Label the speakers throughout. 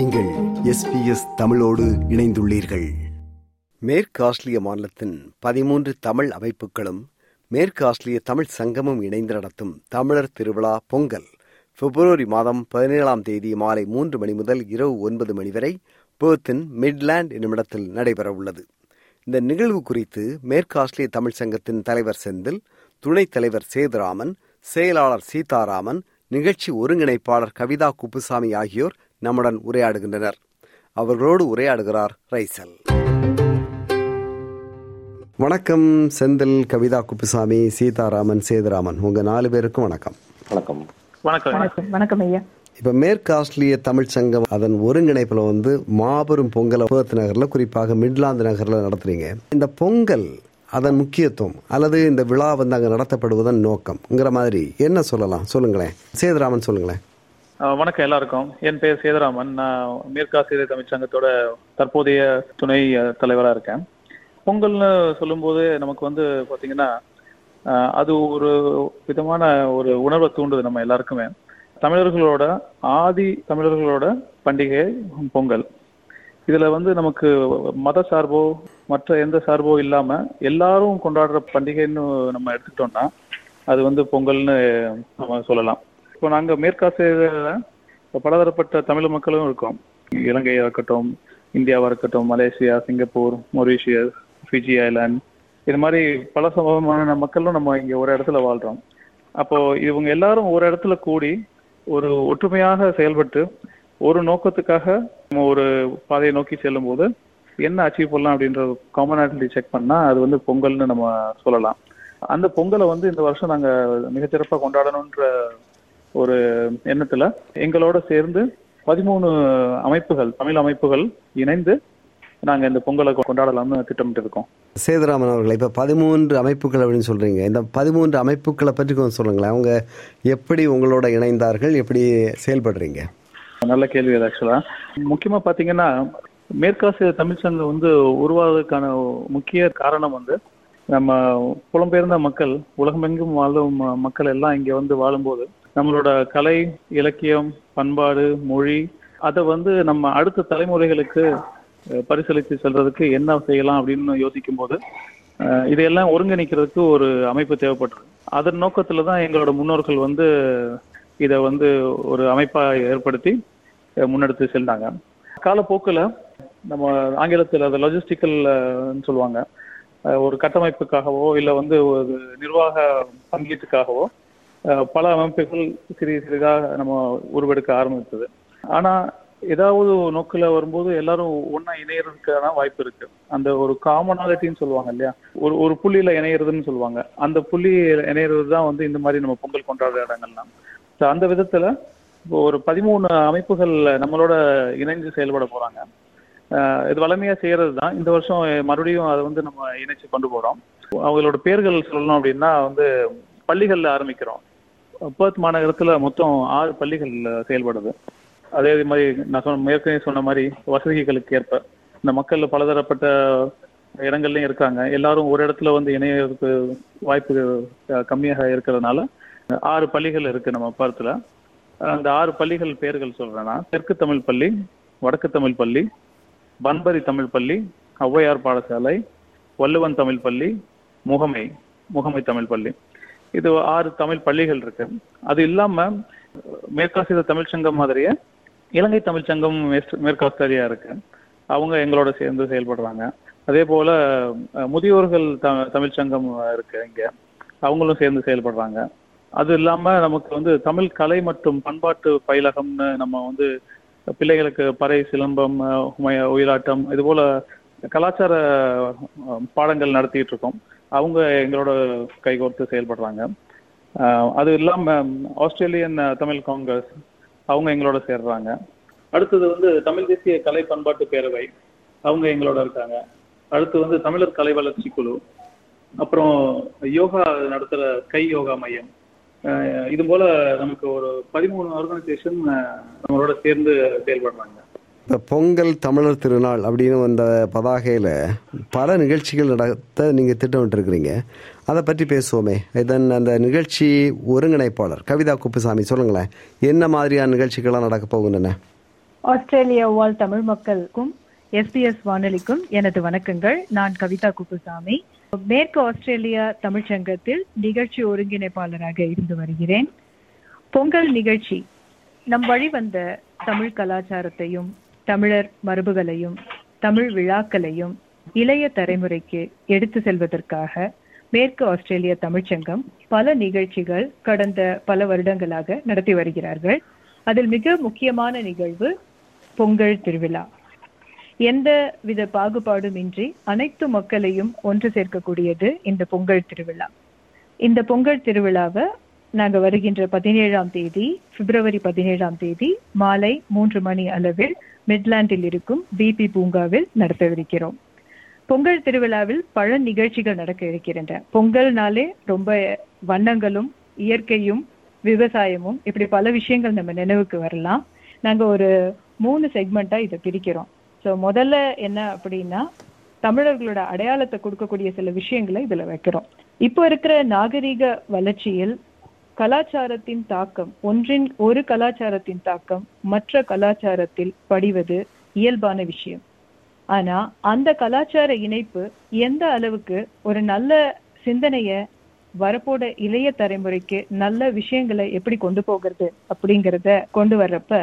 Speaker 1: நீங்கள் எஸ்பிஎஸ் தமிழோடு இணைந்துள்ளீர்கள். மேற்கு ஆஸ்திரிய மாநிலத்தின் பதிமூன்று தமிழ் அமைப்புகளும் மேற்கு ஆஸ்திரிய தமிழ் சங்கமும் இணைந்து நடத்தும் தமிழர் திருவிழா பொங்கல் பிப்ரவரி மாதம் பதினேழாம் தேதி மாலை மூன்று மணி முதல் இரவு ஒன்பது மணி வரை பேர்த்தின் மிட்லேண்ட் என்னுமிடத்தில் நடைபெறவுள்ளது. இந்த நிகழ்வு குறித்து மேற்கு ஆஸ்திரிய தமிழ் சங்கத்தின் தலைவர் செந்தில் துணைத் தலைவர் சேதுராமன் செயலாளர் சீதாராமன் நிகழ்ச்சி ஒருங்கிணைப்பாளர் கவிதா குப்புசாமி ஆகியோர் நம்முடன் உரையாடுகின்றனர். அவர்களோடு உரையாடுகிறார் ரைசல். வணக்கம் செந்தில் கவிதா குப்புசாமி சீதாராமன் சேதுராமன். உங்க நாலு பேருக்கும் வணக்கம்.
Speaker 2: வணக்கம்.
Speaker 3: வணக்கம்.
Speaker 4: வணக்கம். வணக்கம் ஐயா.
Speaker 1: இப்ப மேற்கு ஆஸ்திரேலிய தமிழ் சங்கம் அதன் ஒருங்கிணைப்புல வந்து மாபெரும் பொங்கலை பேர்த் நகர்ல குறிப்பாக மிட்லாந்து நகர்ல நடத்துறீங்க. இந்த பொங்கல் அதன் முக்கியத்துவம் அல்லது இந்த விழா வந்து அங்க நடத்தப்படுவதன் நோக்கம்ங்கிற மாதிரி என்ன சொல்லலாம்? சொல்லுங்களேன். சேதுராமன் சொல்லுங்களேன்.
Speaker 3: வணக்கம் எல்லாருக்கும். என் பெயர் சேதராமன். நான் மேற்காசிரியர் தமிழ்ச்சங்கத்தோட தற்போதைய துணை தலைவராக தலைவரா இருக்கேன். பொங்கல்னு சொல்லும்போது நமக்கு வந்து பார்த்தீங்கன்னா அது ஒரு விதமான ஒரு உணர்வை தூண்டுது நம்ம எல்லாருக்குமே. தமிழர்களோட ஆதி தமிழர்களோட பண்டிகை பொங்கல். இதுல வந்து நமக்கு மத சார்போ மற்ற எந்த சார்போ இல்லாம எல்லாரும் கொண்டாடுற பண்டிகைன்னு நம்ம எடுத்துக்கிட்டோம்னா அது வந்து பொங்கல்னு நம்ம சொல்லலாம். இப்போ நாங்க மேற்காசியில பலதரப்பட்ட தமிழ் மக்களும் இருக்கோம். இலங்கையாக இருக்கட்டும் இந்தியாவா இருக்கட்டும் Malaysia Singapore Mauritius Fiji island. இது மாதிரி பல சமூகமான மக்களும் நம்ம இங்கே ஒரு இடத்துல வாழ்றோம். அப்போ இவங்க எல்லாரும் ஒரு இடத்துல கூடி ஒரு ஒற்றுமையாக செயல்பட்டு ஒரு நோக்கத்துக்காக நம்ம ஒரு பாதையை நோக்கி செல்லும் போது என்ன அச்சீவ் பண்ணலாம் அப்படின்ற காமனாலிட்டி செக் பண்ணா அது வந்து பொங்கல்னு நம்ம சொல்லலாம். அந்த பொங்கலை வந்து இந்த வருஷம் நாங்க மிகச்சிறப்பாக கொண்டாடணுன்ற ஒரு எண்ணத்துல எங்களோட சேர்ந்து பதிமூணு அமைப்புகள் தமிழ் அமைப்புகள் இணைந்து நாங்க இந்த பொங்கலை கொண்டாடலாம்னு திட்டமிட்டு இருக்கோம்
Speaker 1: சேதுராமன் அவர்கள் இப்ப பதிமூன்று அமைப்புகள் அப்படின்னு சொல்றீங்க. இந்த பதிமூன்று அமைப்புகளை பற்றி கொஞ்சம் சொல்லுங்களேன். அவங்க எப்படி உங்களோட இணைந்தார்கள்? எப்படி செயல்படுறீங்க?
Speaker 3: நல்ல கேள்வி அது ஆக்சுவலா முக்கியமா பாத்தீங்கன்னா மேற்காசிய தமிழ் சங்கம் வந்து உருவாவதற்கான முக்கிய காரணம் வந்து நம்ம புலம்பெயர்ந்த மக்கள் உலகமெங்கும் வாழும் மக்கள் எல்லாம் இங்க வந்து வாழும்போது நம்மளோட கலை இலக்கியம் பண்பாடு மொழி அதை வந்து நம்ம அடுத்த தலைமுறைகளுக்கு பரிசீலித்து செல்றதுக்கு என்ன செய்யலாம் அப்படின்னு யோசிக்கும் போது இதையெல்லாம் ஒருங்கிணைக்கிறதுக்கு ஒரு அமைப்பு தேவைப்பட்டது. அதன் நோக்கத்துல தான் எங்களோட முன்னோர்கள் வந்து இதை வந்து ஒரு அமைப்பா ஏற்படுத்தி முன்னெடுத்து சென்றாங்க. காலப்போக்கில் நம்ம ஆங்கிலத்தில் அதை லாஜிஸ்டிக்கல் சொல்லுவாங்க. ஒரு கட்டமைப்புக்காகவோ இல்லை வந்து ஒரு நிர்வாக பங்கீட்டுக்காகவோ பல அமைப்புகள் சிறிய சிறிதாக நம்ம உருவெடுக்க ஆரம்பித்தது. ஆனா ஏதாவது நோக்கில் வரும்போது எல்லாரும் ஒண்ணா இணையறதுக்கான வாய்ப்பு இருக்கு. அந்த ஒரு காமனாலிட்டின்னு சொல்லுவாங்க இல்லையா? ஒரு ஒரு புள்ளியில இணையறதுன்னு சொல்லுவாங்க. அந்த புள்ளி இணையறது தான் வந்து இந்த மாதிரி நம்ம பொங்கல் கொண்டாடுற இடங்கள்லாம். So, அந்த விதத்துல ஒரு பதிமூணு அமைப்புகள் நம்மளோட இணைஞ்சு செயல்பட போறாங்க. இது வளமையா செய்யறது தான். இந்த வருஷம் மறுபடியும் அதை வந்து நம்ம இணைச்சு கொண்டு போறோம். அவங்களோட பேர்கள் சொல்லணும் அப்படின்னா வந்து பள்ளிகள்ல ஆரம்பிக்கிறோம். பர்த் மாநகரத்துல மொத்தம் ஆறு பள்ளிகள் செயல்படுது. அதே மாதிரி நான் சொன்ன ஏற்கனவே சொன்ன மாதிரி வசதிகளுக்கு ஏற்ப இந்த மக்கள் பலதரப்பட்ட இடங்கள்லயும் இருக்காங்க. எல்லாரும் ஒரு இடத்துல வந்து இணையறதுக்கு வாய்ப்பு கம்மியாக இருக்கிறதுனால ஆறு பள்ளிகள் இருக்கு நம்ம பருத்துல. அந்த ஆறு பள்ளிகள் பெயர்கள் சொல்றேன்னா தெற்கு தமிழ் பள்ளி வடக்கு தமிழ் பள்ளி பன்பரி தமிழ் பள்ளி ஔவையார் பாடசாலை வள்ளுவன் தமிழ் பள்ளி முகமை முகமை தமிழ் பள்ளி. இது ஆறு தமிழ் பள்ளிகள் இருக்கு. அது இல்லாம மேற்காசிய தமிழ் சங்கம் மாதிரியே இலங்கை தமிழ் சங்கம் மேற்காஸ்திரேலியா இருக்கு. அவங்க எங்களோட சேர்ந்து செயல்படுறாங்க. அதே போல முதியோர்கள் த- தமிழ் சங்கம் இருக்கு இங்க. அவங்களும் சேர்ந்து செயல்படுறாங்க. அது இல்லாம நமக்கு வந்து தமிழ் கலை மற்றும் பண்பாட்டு பயிலகம்னு நம்ம வந்து பிள்ளைகளுக்கு பறை சிலம்பம் உயிராட்டம் இது போல கலாச்சார பாடங்கள் நடத்திட்டு இருக்கோம். அவங்க எங்களோட கைகோர்த்து செயல்படுறாங்க. அஹ், அது இல்லாம ஆஸ்திரேலியன் தமிழ் காங்கிரஸ் அவங்க எங்களோட சேர்றாங்க. அடுத்தது வந்து தமிழ் தேசிய கலை பண்பாட்டு பேரவை அவங்க எங்களோட இருக்காங்க. அடுத்து வந்து தமிழர் கலை வளர்ச்சி குழு. அப்புறம் யோகா நடத்துற கை யோகா மையம். அஹ் இது போல நமக்கு ஒரு பதிமூணு ஆர்கனைசேஷன் நம்மளோட சேர்ந்து செயல்படுறாங்க.
Speaker 1: இப்போ பொங்கல் தமிழர் திருநாள் அப்படின்னு வந்த பதாகையில் பல நிகழ்ச்சிகள் நடத்த நீங்கள் திட்டமிட்டுருக்கிறீங்க. அதை பற்றி பேசுவோமே. இதன் அந்த நிகழ்ச்சி ஒருங்கிணைப்பாளர் கவிதா குப்புசாமி சொல்லுங்களேன். என்ன மாதிரியான நிகழ்ச்சிகள்லாம் நடக்க போகின்றன?
Speaker 2: ஆஸ்திரேலியா வாழ் தமிழ் மக்களுக்கும் எஸ்பிஎஸ் வானொலிக்கும் எனது வணக்கங்கள். நான் கவிதா குப்புசாமி. மேற்கு ஆஸ்திரேலியா தமிழ்ச்சங்கத்தில் நிகழ்ச்சி ஒருங்கிணைப்பாளராக இருந்து வருகிறேன். பொங்கல் நிகழ்ச்சி நம் வழி வந்த தமிழ் கலாச்சாரத்தையும் தமிழர் மரபுகளையும் தமிழ் விழாக்களையும் இளைய தலைமுறைக்கு எடுத்து செல்வதற்காக மேற்கு ஆஸ்திரேலிய தமிழ்ச்சங்கம் பல நிகழ்ச்சிகள் கடந்த பல வருடங்களாக நடத்தி வருகிறார்கள். அதில் மிக முக்கியமான நிகழ்வு பொங்கல் திருவிழா. எந்த வித பாகுபாடுமின்றி அனைத்து மக்களையும் ஒன்று சேர்க்கக்கூடியது இந்த பொங்கல் திருவிழா. இந்த பொங்கல் திருவிழாவை நாங்க வருகின்ற பதினேழாம் தேதி பிப்ரவரி பதினேழாம் தேதி மாலை மூன்று மணி அளவில் மிட்லாண்டில் இருக்கும் பிபி பூங்காவில் நடத்தவிருக்கிறோம். பொங்கல் திருவிழாவில் பல நிகழ்ச்சிகள் நடக்க இருக்கின்றன. பொங்கல்னாலே ரொம்ப வண்ணங்களும் இயற்கையும் விவசாயமும் இப்படி பல விஷயங்கள் நம்ம நினைவுக்கு வரலாம். நாங்க ஒரு மூணு செக்மெண்டா இதை பிரிக்கிறோம். ஸோ முதல்ல என்ன அப்படின்னா தமிழர்களோட அடையாளத்தை கொடுக்கக்கூடிய சில விஷயங்களை இதுல வைக்கிறோம். இப்போ இருக்கிற நாகரிக வளர்ச்சியில் கலாச்சாரத்தின் தாக்கம் ஒன்றின் ஒரு கலாச்சாரத்தின் தாக்கம் மற்ற கலாச்சாரத்தில் படிவது இயல்பான விஷயம். ஆனா அந்த கலாச்சார இணைப்பு எந்த அளவுக்கு ஒரு நல்ல சிந்தனைய வரப்போட இளைய தலைமுறைக்கு நல்ல விஷயங்களை எப்படி கொண்டு போகிறது அப்படிங்கிறத கொண்டு வர்றப்ப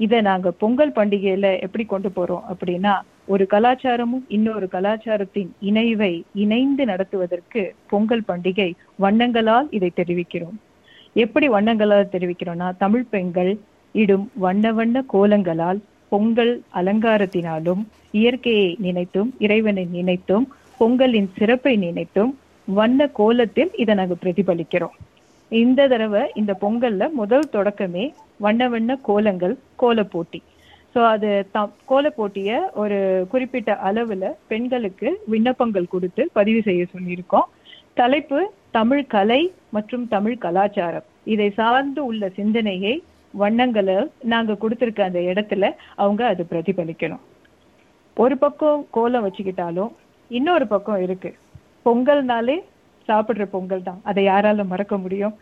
Speaker 2: இதை நாங்க பொங்கல் பண்டிகையில எப்படி கொண்டு போறோம் அப்படின்னா ஒரு கலாச்சாரமும் இன்னொரு கலாச்சாரத்தின் இணைவை இணைந்து நடத்துவதற்கு பொங்கல் பண்டிகை வண்ணங்களால் இதை தெரிவிக்கிறோம். எப்படி வண்ணங்களால் தெரிவிக்கிறோம்னா தமிழ் பெண்கள் இடும் வண்ண வண்ண கோலங்களால் பொங்கல் அலங்காரத்தினாலும் இயற்கையை நினைத்தும் இறைவனை நினைத்தும் பொங்கலின் சிறப்பை நினைத்தும் வண்ண கோலத்தில் இதை நாங்க பிரதிபலிக்கிறோம். இந்த தடவை இந்த பொங்கல்ல முதல் தொடக்கமே வண்ண வண்ண கோலங்கள் கோல போட்டி. ஸோ அது த கோல போட்டியை ஒரு குறிப்பிட்ட அளவுல பெண்களுக்கு விண்ணப்பங்கள் கொடுத்து பதிவு செய்ய சொல்லியிருக்கோம். தலைப்பு தமிழ் கலை மற்றும் தமிழ் கலாச்சாரம். இதை சார்ந்து உள்ள சிந்தனையை வண்ணங்களை நாங்க கொடுத்திருக்க அந்த இடத்துல அவங்க அது பிரதிபலிக்கணும். ஒரு பக்கம் கோலம் வச்சுக்கிட்டாலும் இன்னொரு பக்கம் இருக்கு. பொங்கல்னாலே சாப்பிடுற பொங்கல் தான். அதை யாரால மறக்க முடியும்.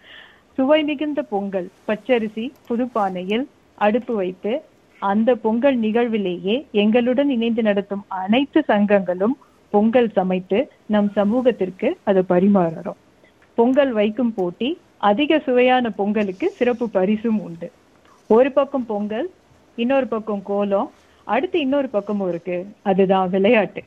Speaker 2: சுவை மிகுந்த பொங்கல் பச்சரிசி புதுப்பானையில் அடுப்பு வைத்து அந்த பொங்கல் நிகழ்விலேயே எங்களுடன் இணைந்து நடத்தும் அனைத்து சங்கங்களும் பொங்கல் சமைத்து நம் சமூகத்திற்கு அதை பரிமாறுறோம் பொங்கல் வைக்கும் போட்டி அதிக சுவையான பொங்கலுக்கு சிறப்பு பரிசும் உண்டு. ஒரு பக்கம் பொங்கல் இன்னொரு பக்கம் கோலம் அடுத்து இன்னொரு பக்கமும் இருக்கு. அதுதான் விளையாட்டு.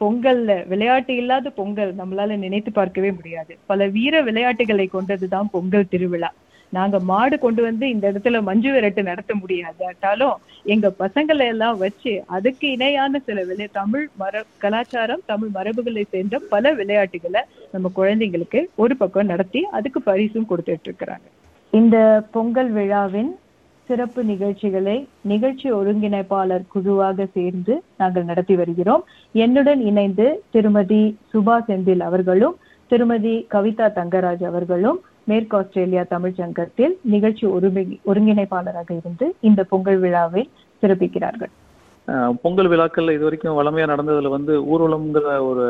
Speaker 2: பொங்கல்ல விளையாட்டு இல்லாத பொங்கல் நம்மளால நினைத்து பார்க்கவே முடியாது. பல வீர விளையாட்டுகளை கொண்டதுதான் பொங்கல் திருவிழா. நாங்க மாடு கொண்டு வந்து இந்த இடத்துல மஞ்சு விரட்டு நடத்த முடியாதாட்டாலும் எங்க பசங்களை எல்லாம் வச்சு அதுக்கு இணையான சில விளை தமிழ் மர கலாச்சாரம் தமிழ் மரபுகளை சேர்ந்த பல விளையாட்டுகளை நம்ம குழந்தைங்களுக்கு ஒரு பக்கம் நடத்தி அதுக்கு பரிசும் கொடுத்துட்டு இருக்கிறாங்க. இந்த பொங்கல் விழாவின் சிறப்பு நிகழ்ச்சிகளை நிகழ்ச்சி ஒருங்கிணைப்பாளர் குழுவாக சேர்ந்து நாங்கள் நடத்தி வருகிறோம். என்னுடன் இணைந்து திருமதி சுபா செந்தில் அவர்களும் திருமதி கவிதா தங்கராஜ் அவர்களும் மேற்கு ஆஸ்திரேலியா தமிழ் சங்கத்தில் நிகழ்ச்சி ஒருங்கிணைப்பாளராக இருந்து இந்த பொங்கல் விழாவை சிறப்பிக்கிறார்கள்.
Speaker 3: பொங்கல் விழாக்கள் இது வரைக்கும் வளமையா நடந்ததுல வந்து ஊர்வலம்ங்கிற ஒரு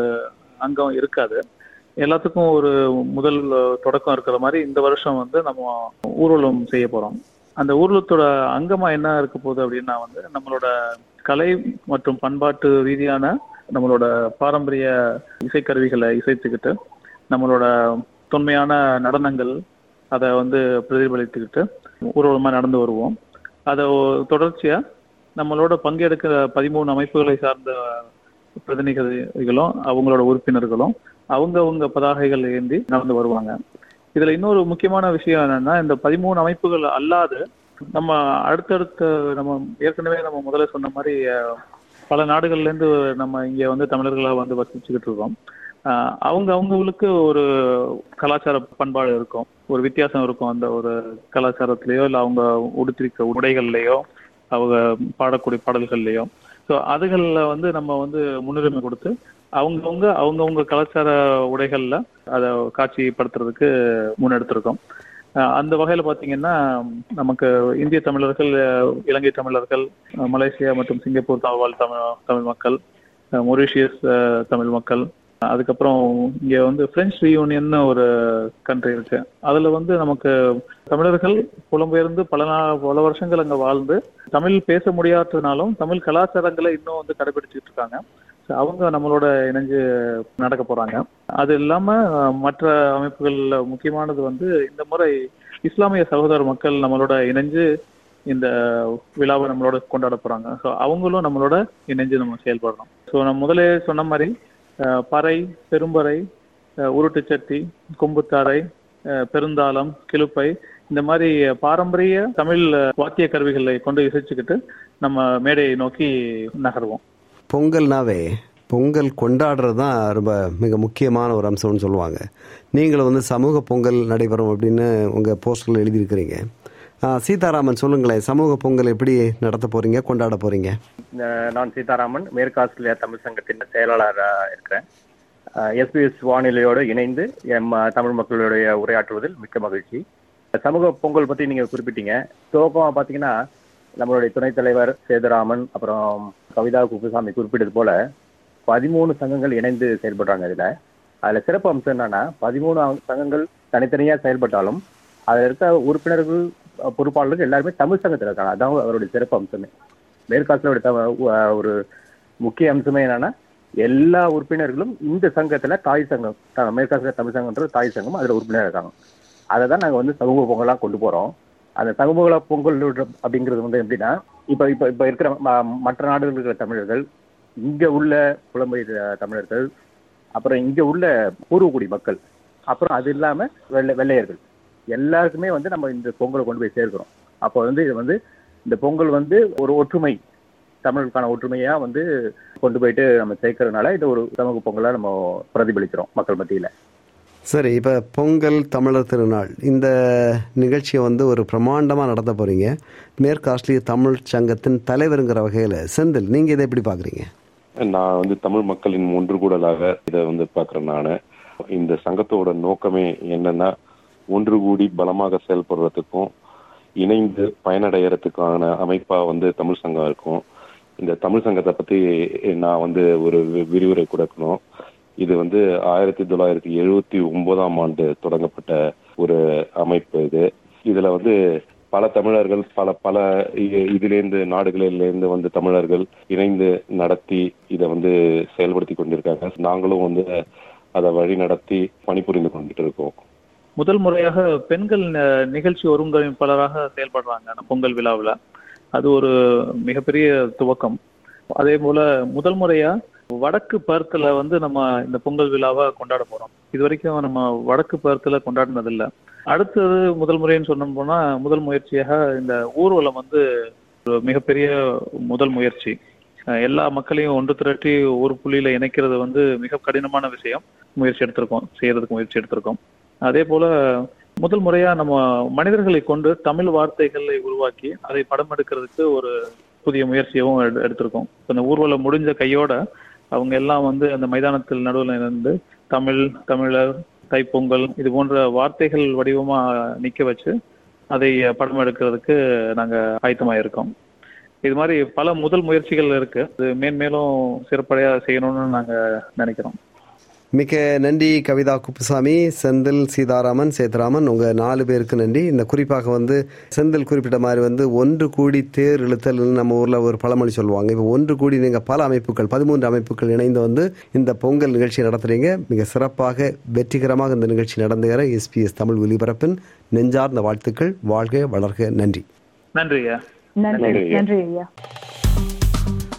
Speaker 3: அங்கம் இருக்காது. எல்லாத்துக்கும் ஒரு முதல் தொடக்கம் இருக்கிற மாதிரி இந்த வருஷம் வந்து நம்ம ஊர்வலம் செய்ய போறோம். அந்த ஊர்வலத்தோட அங்கமா என்ன இருக்க போகுது அப்படின்னா வந்து நம்மளோட கலை மற்றும் பண்பாட்டு ரீதியான நம்மளோட பாரம்பரிய இசைக்கருவிகளை இசைத்துக்கிட்டு நம்மளோட தொன்மையான நடனங்கள் அதை வந்து பிரதிபலித்துக்கிட்டு ஊர்வலமா நடந்து வருவோம். அதை தொடர்ச்சியா நம்மளோட பங்கெடுக்கிற பதிமூணு அமைப்புகளை சார்ந்த பிரதிநிதிகளும் அவங்களோட உறுப்பினர்களும் அவங்க அவங்க பதாகைகள் ஏந்தி நடந்து வருவாங்க. இதுல இன்னொரு முக்கியமான விஷயம் என்னன்னா இந்த பதிமூணு அமைப்புகள் அல்லாது நம்ம அடுத்தடுத்த நம்ம ஏற்கனவே நம்ம முதல்ல சொன்ன மாதிரி பல நாடுகள்ல இருந்து நம்ம இங்க வந்து தமிழர்களா வந்து வசிச்சுக்கிட்டு இருக்கோம். அவங்க அவங்களுக்கு ஒரு கலாச்சார பண்பாடு இருக்கும். ஒரு வித்தியாசம் இருக்கும் அந்த ஒரு கலாச்சாரத்திலேயோ இல்லை அவங்க உடுத்திருக்க உடைகள்லையோ அவங்க பாடக்கூடிய பாடல்கள்லையோ. ஸோ அதுகளில் வந்து நம்ம வந்து முன்னுரிமை கொடுத்து அவங்கவுங்க அவங்கவுங்க கலாச்சார உடைகள்ல அதை காட்சிப்படுத்துறதுக்கு முன்னெடுத்திருக்கோம். அந்த வகையில பாத்தீங்கன்னா நமக்கு இந்திய தமிழர்கள் இலங்கை தமிழர்கள் மலேசியா மற்றும் சிங்கப்பூர் வாழ் தமிழ் தமிழ் மக்கள் மொரீஷியஸ் தமிழ் மக்கள். அதுக்கப்புறம் இங்க வந்து பிரெஞ்சு ரியூனியன் ஒரு கண்ட்ரி இருக்கு. அதுல வந்து நமக்கு தமிழர்கள் புலம்பெயர்ந்து பல நாள் பல வருஷங்கள் அங்க வாழ்ந்து தமிழ் பேச முடியாததுனாலும் தமிழ் கலாச்சாரங்களை இன்னும் வந்து கடைபிடிச்சிட்டு இருக்காங்க. அவங்க நம்மளோட இணைஞ்சு நடக்க போறாங்க. அது இல்லாம மற்ற அமைப்புகள்ல முக்கியமானது வந்து இந்த முறை இஸ்லாமிய சகோதர மக்கள் நம்மளோட இணைஞ்சு இந்த விழாவை நம்மளோட கொண்டாட போறாங்க. ஸோ அவங்களும் நம்மளோட இணைஞ்சு நம்ம செயல்படுறோம் ஸோ நம்ம முதலே சொன்ன மாதிரி பறை பெரும்பறை அஹ், உருட்டுச்சட்டி கொம்புத்தாரை அஹ், பெருந்தாளம் கிளுப்பை இந்த மாதிரி பாரம்பரிய தமிழ் வாத்திய கருவிகளை கொண்டு இசைச்சுக்கிட்டு நம்ம மேடையை நோக்கி நகர்வோம்.
Speaker 1: பொங்கல்னாவே பொங்கல் கொண்டாடுறது தான் ரொம்ப மிக முக்கியமான ஒரு அம்சம்னு சொல்லுவாங்க. நீங்களும் வந்து சமூக பொங்கல் நடைபெறும் அப்படின்னு உங்கள் போஸ்டரில் எழுதியிருக்கிறீங்க. சீதாராமன் சொல்லுங்களேன் சமூக பொங்கல் எப்படி நடத்த போறீங்க கொண்டாட போறீங்க?
Speaker 4: நான் சீதாராமன் மேற்கு ஆஸ்திரேலியா தமிழ் சங்கத்தின் செயலாளராக இருக்கிறேன். எஸ்பிஎஸ் வானிலையோடு இணைந்து எம் தமிழ் மக்களுடைய உரையாற்றுவதில் மிக்க மகிழ்ச்சி. சமூக பொங்கல் பத்தி நீங்க குறிப்பிட்டீங்க. துவக்கமா பாத்தீங்கன்னா நம்மளுடைய துணைத் தலைவர் சேதுராமன் அப்புறம் கவிதா குப்புசாமி குறிப்பிட்டது போல பதிமூணு சங்கங்கள் இணைந்து செயல்படுறாங்க இதுல. அதுல சிறப்பு அம்சம் என்னன்னா பதிமூணு சங்கங்கள் தனித்தனியா செயல்பட்டாலும் அதுல இருக்க உறுப்பினர்கள் பொறுப்பாளர்கள் எல்லாருமே தமிழ் சங்கத்தில் இருக்காங்க. அதான் அவருடைய சிறப்பு அம்சமே. மேற்காசிலோட ஒரு முக்கிய அம்சமே என்னன்னா எல்லா உறுப்பினர்களும் இந்த சங்கத்துல தாய் சங்கம் த- தமிழ் சங்கம்ன்ற தாய் சங்கம் அதுல உறுப்பினர் இருக்காங்க. அதை தான் நாங்க வந்து சமூக பொங்கலா கொண்டு போறோம். அந்த சமூக பொங்கல் அப்படிங்கிறது வந்து எப்படின்னா இப்ப இப்ப இப்ப இருக்கிற ம- மற்ற நாடுகளில் இருக்கிற தமிழர்கள் இங்க உள்ள புலம்பெயர் தமிழர்கள் அப்புறம் இங்க உள்ள பூர்வக்குடி மக்கள் அப்புறம் அது இல்லாம வெள்ளை வெள்ளையர்கள் எல்லாருக்குமே வந்து நம்ம இந்த பொங்கலை கொண்டு போய் சேர்க்கிறோம். அப்போ வந்து இது வந்து இந்த பொங்கல் வந்து ஒரு ஒற்றுமை தமிழுக்கான ஒற்றுமையா வந்து கொண்டு போயிட்டு நம்ம சேர்க்கறதுனால இது ஒரு சமூக பொங்கலா நம்ம பிரதிபலிக்கிறோம் மக்கள் மத்தியில.
Speaker 1: சரி இப்போ பொங்கல் தமிழர் திருநாள் இந்த நிகழ்ச்சியை வந்து ஒரு பிரமாண்டமாக நடத்த போகிறீங்க மேற்கு தமிழ் சங்கத்தின் தலைவருங்கிற வகையில் செந்தில் நீங்கள் இதை எப்படி பார்க்குறீங்க
Speaker 5: நான் வந்து தமிழ் மக்களின் ஒன்று கூடலாக இதை வந்து பார்க்குறேன் நான். இந்த சங்கத்தோட நோக்கமே என்னன்னா ஒன்று கூடி பலமாக செயல்படுறதுக்கும் இணைந்து பயனடைகிறதுக்கான அமைப்பாக வந்து தமிழ் சங்கம் இருக்கும். இந்த தமிழ் சங்கத்தை பற்றி நான் வந்து ஒரு விரிவுரை கொடுக்கணும். இது வந்து ஆயிரத்தி தொள்ளாயிரத்தி எழுபத்தி ஒன்பதாம் ஆண்டு தொடங்கப்பட்ட ஒரு அமைப்பு இது. இதுல வந்து பல தமிழர்கள் பல பல இ- நாடுகளிலிருந்து வந்து தமிழர்கள் இணைந்து நடத்தி இதை வந்து செயல்படுத்தி கொண்டிருக்காங்க. நாங்களும் வந்து அதை வழி நடத்தி பணிபுரிந்து கொண்டுட்டு இருக்கோம்.
Speaker 3: முதல் முறையாக பெண்கள் ந- நிகழ்ச்சி ஒருங்கிணைப்பாளராக செயல்படுறாங்க பொங்கல் விழாவில். அது ஒரு மிகப்பெரிய துவக்கம். அதே போல முதல் முறையா வடக்கு பருத்துல வந்து நம்ம இந்த பொங்கல் விழாவை கொண்டாட போறோம். இது வரைக்கும் நம்ம வடக்கு பருத்துல கொண்டாடினதில்ல. அடுத்தது முதல் முறைன்னு சொன்னோம் போனா முதல் முயற்சியாக இந்த ஊர்வலம் வந்து ஒரு மிகப்பெரிய முதல் முயற்சி. அஹ் எல்லா மக்களையும் ஒன்று திரட்டி ஒரு புள்ளியில இணைக்கிறது வந்து மிக கடினமான விஷயம். முயற்சி எடுத்திருக்கோம் செய்யறதுக்கு முயற்சி எடுத்திருக்கோம். அதே போல முதல் முறையா நம்ம மனிதர்களை கொண்டு தமிழ் வார்த்தைகளை உருவாக்கி அதை படம் எடுக்கிறதுக்கு ஒரு புதிய முயற்சியவும் எடுத்திருக்கோம். அந்த இந்த ஊர்வலம் முடிஞ்ச கையோட அவங்க எல்லாம் வந்து அந்த மைதானத்தில் நடுவில் இருந்து தமிழ் தமிழர் தைப்பொங்கல் இது போன்ற வார்த்தைகள் வடிவமா நிக்க வச்சு அதை படம் எடுக்கிறதுக்கு நாங்க ஆயத்தமாயிருக்கோம். இது மாதிரி பல முதல் முயற்சிகள் இருக்கு. அது மேன்மேலும் சிறப்படையா செய்யணும்னு நாங்க நினைக்கிறோம்.
Speaker 1: மிக்க நன்றி கவிதா குப்புசாமி செந்தில் சீதாராமன் சேத்ராமன். உங்க நாலு பேருக்கு நன்றி. இந்த குறிப்பாக வந்து செந்தில் குறிப்பிட்ட மாதிரி வந்து ஒன்று கூடி தேர் இழுத்தல் நம்ம ஊர்ல ஒரு பழமொழி சொல்லுவாங்க. இப்போ ஒன்று கூடி நீங்க பல அமைப்புகள் பதிமூன்று அமைப்புகள் இணைந்து வந்து இந்த பொங்கல் நிகழ்ச்சி நடத்துறீங்க. மிக சிறப்பாக வெற்றிகரமாக இந்த நிகழ்ச்சி நடந்துகிற எஸ்பிஎஸ் தமிழ் ஒலிபரப்பின் நெஞ்சார்ந்த வாழ்த்துக்கள். வாழ்க வளர்க நன்றி.
Speaker 3: நன்றி ஐயா.
Speaker 2: நன்றி
Speaker 5: நன்றி.
Speaker 2: நன்றி ஐயா.